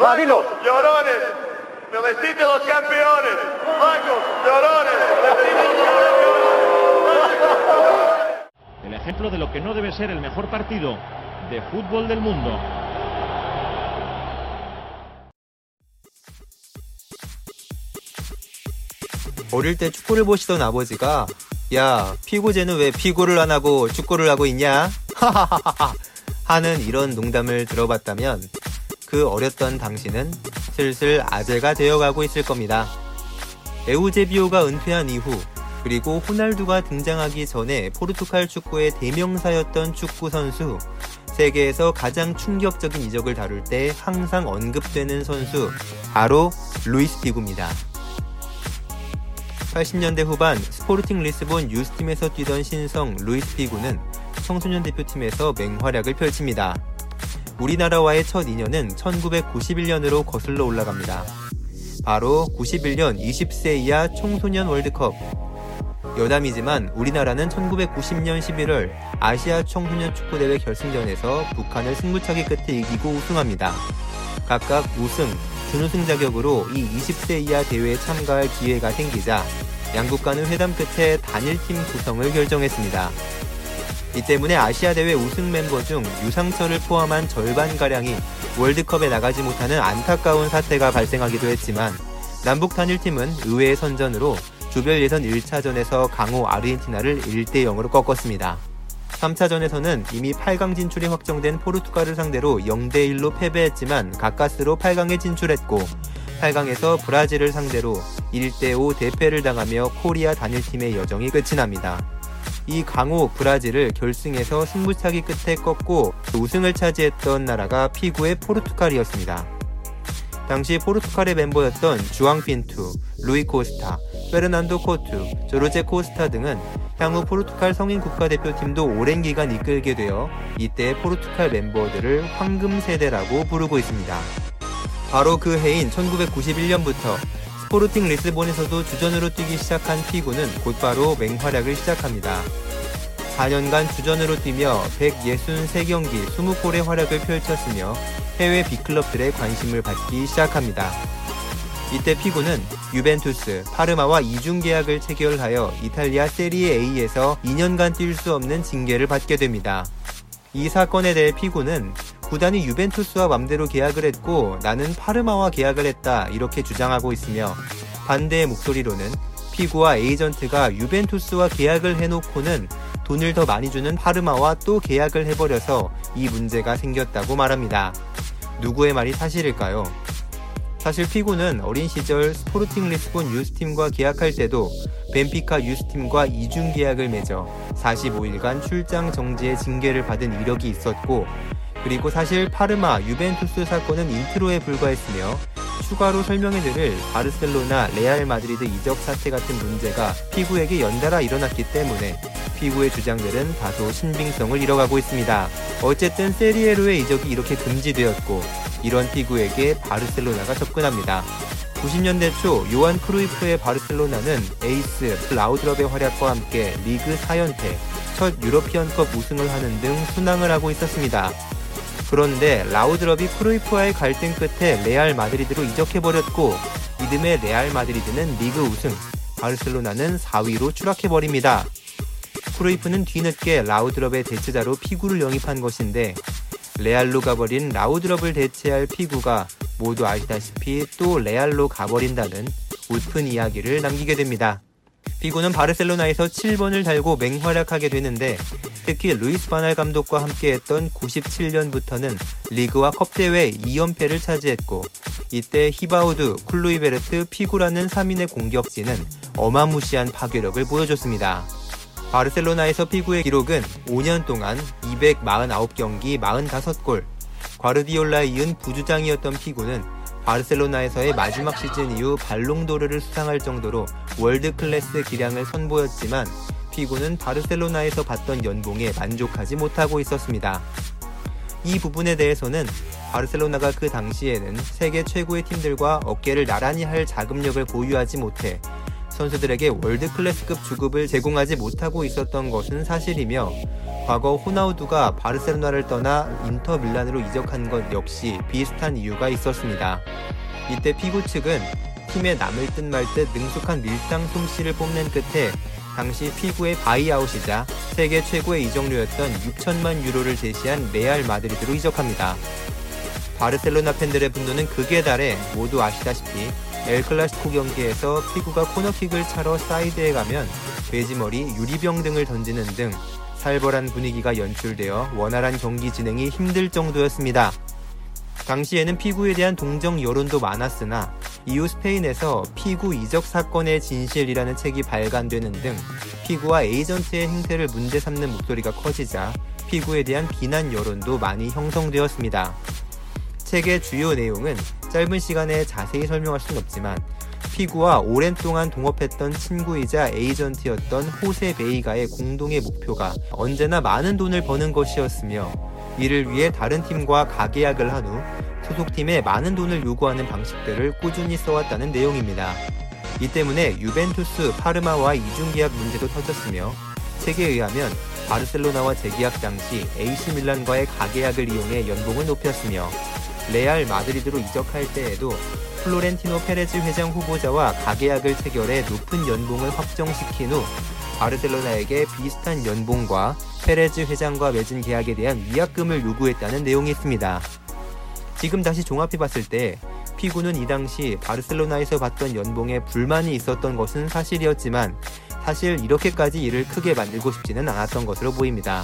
Va, dilo. Llorones, me vestiste los campeones. Marcos, llorones, vestiste los campeones. El ejemplo de lo que no debe ser el mejor partido de fútbol del mundo. 어릴 때 축구를 보시던 아버지가 야 피고제는 왜 피고를 안 하고 축구를 하고 있냐? 하하하하 하는 이런 농담을 들어봤다면 그 어렸던 당신은 슬슬 아재가 되어가고 있을 겁니다. 에우제비오가 은퇴한 이후 그리고 호날두가 등장하기 전에 포르투갈 축구의 대명사였던 축구 선수 세계에서 가장 충격적인 이적을 다룰 때 항상 언급되는 선수 바로 루이스 피구입니다. 80년대 후반 스포르팅 리스본 유스팀에서 뛰던 신성 루이스 피구는 청소년 대표팀에서 맹활약을 펼칩니다. 우리나라와의 첫 인연은 1991년으로 거슬러 올라갑니다. 바로 91년 20세 이하 청소년 월드컵. 여담이지만 우리나라는 1990년 11월 아시아 청소년 축구대회 결승전에서 북한을 승부차기 끝에 이기고 우승합니다. 각각 우승, 준우승 자격으로 이 20세 이하 대회에 참가할 기회가 생기자 양국 간의 회담 끝에 단일팀 구성을 결정했습니다. 이 때문에 아시아 대회 우승 멤버 중 유상철을 포함한 절반가량이 월드컵에 나가지 못하는 안타까운 사태가 발생하기도 했지만 남북 단일팀은 의외의 선전으로 조별 예선 1차전에서 강호 아르헨티나를 1대 0으로 꺾었습니다. 3차전에서는 이미 8강 진출이 확정된 포르투갈을 상대로 0대 1로 패배했지만 가까스로 8강에 진출했고 8강에서 브라질을 상대로 1대 5 대패를 당하며 코리아 단일팀의 여정이 끝이 납니다. 이 강호 브라질을 결승에서 승부차기 끝에 꺾고 우승을 차지했던 나라가 피구의 포르투갈이었습니다. 당시 포르투갈의 멤버였던 주앙 핀투, 루이 코스타, 페르난도 코투, 조르제 코스타 등은 향후 포르투갈 성인 국가대표팀도 오랜 기간 이끌게 되어 이때 포르투갈 멤버들을 황금 세대라고 부르고 있습니다. 바로 그 해인 1991년부터 스포르팅 리스본에서도 주전으로 뛰기 시작한 피구는 곧바로 맹활약을 시작합니다. 4년간 주전으로 뛰며 163경기 20골의 활약을 펼쳤으며 해외 빅클럽들의 관심을 받기 시작합니다. 이때 피구는 유벤투스, 파르마와 이중 계약을 체결하여 이탈리아 세리에 A에서 2년간 뛸 수 없는 징계를 받게 됩니다. 이 사건에 대해 피구는 구단이 유벤투스와 맘대로 계약을 했고 나는 파르마와 계약을 했다 이렇게 주장하고 있으며 반대의 목소리로는 피구와 에이전트가 유벤투스와 계약을 해놓고는 돈을 더 많이 주는 파르마와 또 계약을 해버려서 이 문제가 생겼다고 말합니다. 누구의 말이 사실일까요? 사실 피구는 어린 시절 스포르팅 리스본 유스팀과 계약할 때도 벤피카 유스팀과 이중 계약을 맺어 45일간 출장 정지의 징계를 받은 이력이 있었고 그리고 사실 파르마, 유벤투스 사건은 인트로에 불과했으며 추가로 설명해드릴 바르셀로나, 레알 마드리드 이적 사태 같은 문제가 피구에게 연달아 일어났기 때문에 피구의 주장들은 다소 신빙성을 잃어가고 있습니다. 어쨌든 세리에로의 이적이 이렇게 금지되었고 이런 피구에게 바르셀로나가 접근합니다. 90년대 초 요한 크루이프의 바르셀로나는 에이스 라우드럽의 활약과 함께 리그 4연패, 첫 유러피언컵 우승을 하는 등 순항을 하고 있었습니다. 그런데 라우드럽이 크루이프와의 갈등 끝에 레알 마드리드로 이적해버렸고 이듬해 레알 마드리드는 리그 우승, 바르셀로나는 4위로 추락해버립니다. 크루이프는 뒤늦게 라우드럽의 대체자로 피구를 영입한 것인데 레알로 가버린 라우드럽을 대체할 피구가 모두 아시다시피 또 레알로 가버린다는 웃픈 이야기를 남기게 됩니다. 피구는 바르셀로나에서 7번을 달고 맹활약하게 되는데 특히 루이스 반할 감독과 함께했던 97년부터는 리그와 컵대회 2연패를 차지했고 이때 히바우두, 클루이베르트, 피구라는 3인의 공격진은 어마무시한 파괴력을 보여줬습니다. 바르셀로나에서 피구의 기록은 5년 동안 249경기 45골, 과르디올라에 이은 부주장이었던 피구는 바르셀로나에서의 마지막 시즌 이후 발롱도르를 수상할 정도로 월드 클래스 기량을 선보였지만 피구는 바르셀로나에서 받던 연봉에 만족하지 못하고 있었습니다. 이 부분에 대해서는 바르셀로나가 그 당시에는 세계 최고의 팀들과 어깨를 나란히 할 자금력을 보유하지 못해 선수들에게 월드 클래스급 주급을 제공하지 못하고 있었던 것은 사실이며 과거 호나우두가 바르셀로나를 떠나 인터 밀란으로 이적한 것 역시 비슷한 이유가 있었습니다. 이때 피구 측은 팀에 남을 듯 말 듯 능숙한 밀당 솜씨를 뽐낸 끝에 당시 피구의 바이아웃이자 세계 최고의 이적료였던 6천만 유로를 제시한 레알 마드리드로 이적합니다. 바르셀로나 팬들의 분노는 극에 달해 모두 아시다시피 엘클라시코 경기에서 피구가 코너킥을 차러 사이드에 가면 돼지머리, 유리병 등을 던지는 등 살벌한 분위기가 연출되어 원활한 경기 진행이 힘들 정도였습니다. 당시에는 피구에 대한 동정 여론도 많았으나 이후 스페인에서 피구 이적 사건의 진실이라는 책이 발간되는 등 피구와 에이전트의 행태를 문제 삼는 목소리가 커지자 피구에 대한 비난 여론도 많이 형성되었습니다. 책의 주요 내용은 짧은 시간에 자세히 설명할 수는 없지만 피구와 오랜 동안 동업했던 친구이자 에이전트였던 호세 베이가의 공동의 목표가 언제나 많은 돈을 버는 것이었으며 이를 위해 다른 팀과 가계약을 한 후 소속팀에 많은 돈을 요구하는 방식들을 꾸준히 써왔다는 내용입니다. 이 때문에 유벤투스, 파르마와 이중계약 문제도 터졌으며 책에 의하면 바르셀로나와 재계약 당시 AC 밀란과의 가계약을 이용해 연봉을 높였으며 레알 마드리드로 이적할 때에도 플로렌티노 페레즈 회장 후보자와 가계약을 체결해 높은 연봉을 확정시킨 후 바르셀로나에게 비슷한 연봉과 페레즈 회장과 맺은 계약에 대한 위약금을 요구했다는 내용이 있습니다. 지금 다시 종합해 봤을 때 피구는 이 당시 바르셀로나에서 받던 연봉에 불만이 있었던 것은 사실이었지만 사실 이렇게까지 일을 크게 만들고 싶지는 않았던 것으로 보입니다.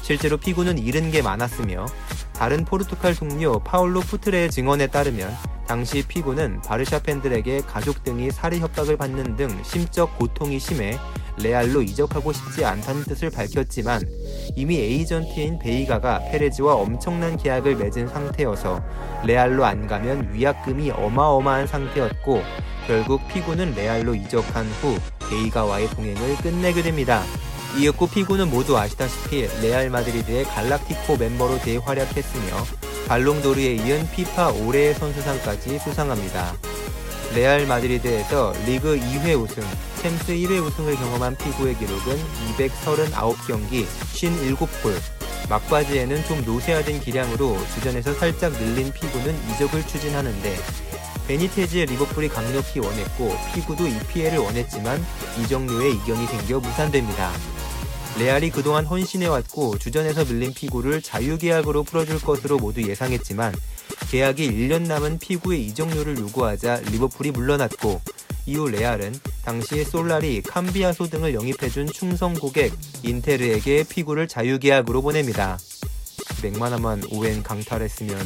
실제로 피구는 잃은 게 많았으며 다른 포르투갈 동료 파울로 푸트레의 증언에 따르면 당시 피구는 바르샤 팬들에게 가족 등이 살해 협박을 받는 등 심적 고통이 심해 레알로 이적하고 싶지 않다는 뜻을 밝혔지만 이미 에이전트인 베이가가 페레즈와 엄청난 계약을 맺은 상태여서 레알로 안 가면 위약금이 어마어마한 상태였고 결국 피구는 레알로 이적한 후 베이가와의 동행을 끝내게 됩니다. 이었고 피구는 모두 아시다시피 레알 마드리드의 갈락티코 멤버로 대활약했으며 발롱도르에 이은 피파 올해의 선수상까지 수상합니다. 레알 마드리드에서 리그 2회 우승, 챔스 1회 우승을 경험한 피구의 기록은 239경기, 57골. 막바지에는 좀 노쇠화된 기량으로 주전에서 살짝 밀린 피구는 이적을 추진하는데 베니테즈의 리버풀이 강력히 원했고 피구도 EPL을 원했지만 이적료에 이견이 생겨 무산됩니다. 레알이 그동안 헌신해왔고 주전에서 밀린 피구를 자유계약으로 풀어줄 것으로 모두 예상했지만 계약이 1년 남은 피구의 이적료를 요구하자 리버풀이 물러났고 이후 레알은 당시 솔라리, 캄비아소 등을 영입해준 충성 고객 인테르에게 피구를 자유계약으로 보냅니다. 맥마나만 오웬 강탈했으면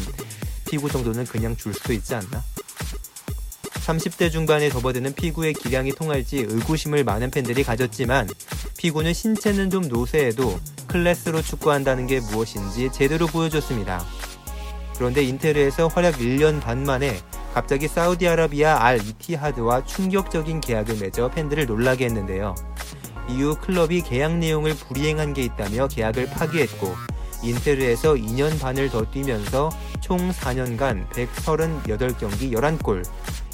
피구 정도는 그냥 줄 수도 있지 않나? 30대 중반에 접어드는 피구의 기량이 통할지 의구심을 많은 팬들이 가졌지만 피구는 신체는 좀 노쇠해도 클래스로 축구한다는 게 무엇인지 제대로 보여줬습니다. 그런데 인테르에서 활약 1년 반 만에 갑자기 사우디아라비아 알 이티하드와 충격적인 계약을 맺어 팬들을 놀라게 했는데요. 이후 클럽이 계약 내용을 불이행한 게 있다며 계약을 파기했고 인테르에서 2년 반을 더 뛰면서 총 4년간 138경기 11골,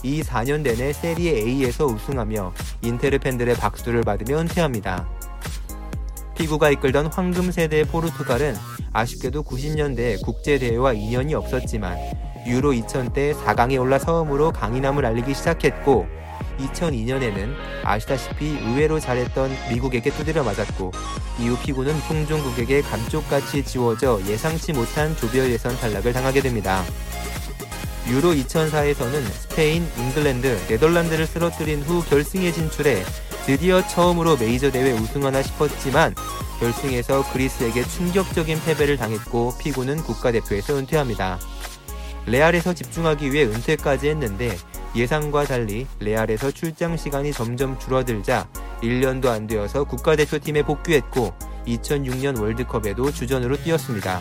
이 4년 내내 세리에 A에서 우승하며 인테르 팬들의 박수를 받으며 은퇴합니다. 피구가 이끌던 황금 세대의 포르투갈은 아쉽게도 90년대 국제대회와 인연이 없었지만 유로 2000때 4강에 올라 처음으로 강인함을 알리기 시작했고 2002년에는 아시다시피 의외로 잘했던 미국에게 두드려 맞았고 이후 피구는 송종국에게 감쪽같이 지워져 예상치 못한 조별 예선 탈락을 당하게 됩니다. 유로 2004에서는 스페인, 잉글랜드, 네덜란드를 쓰러뜨린 후 결승에 진출해 드디어 처음으로 메이저 대회 우승하나 싶었지만 결승에서 그리스에게 충격적인 패배를 당했고 피구는 국가대표에서 은퇴합니다. 레알에서 집중하기 위해 은퇴까지 했는데 예상과 달리 레알에서 출장 시간이 점점 줄어들자 1년도 안 되어서 국가대표팀에 복귀했고 2006년 월드컵에도 주전으로 뛰었습니다.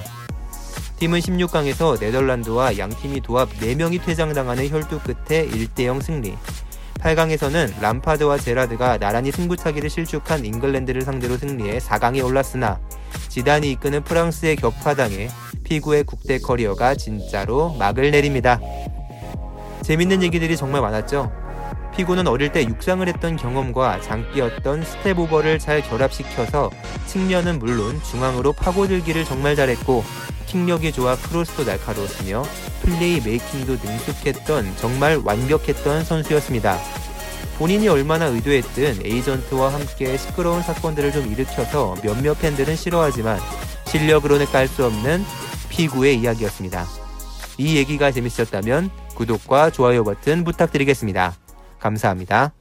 팀은 16강에서 네덜란드와 양팀이 도합 4명이 퇴장당하는 혈투 끝에 1대0 승리. 8강에서는 람파드와 제라드가 나란히 승부차기를 실축한 잉글랜드를 상대로 승리해 4강에 올랐으나 지단이 이끄는 프랑스에 격파당해 피구의 국대 커리어가 진짜로 막을 내립니다. 재밌는 얘기들이 정말 많았죠. 피구는 어릴 때 육상을 했던 경험과 장기였던 step over를 잘 결합시켜서 측면은 물론 중앙으로 파고들기를 정말 잘했고 킥력이 좋아 크로스도 날카로웠으며 플레이 메이킹도 능숙했던 정말 완벽했던 선수였습니다. 본인이 얼마나 의도했든 에이전트와 함께 시끄러운 사건들을 좀 일으켜서 몇몇 팬들은 싫어하지만 실력으로는 깔 수 없는 피구의 이야기였습니다. 이 얘기가 재밌었다면 구독과 좋아요 버튼 부탁드리겠습니다. 감사합니다.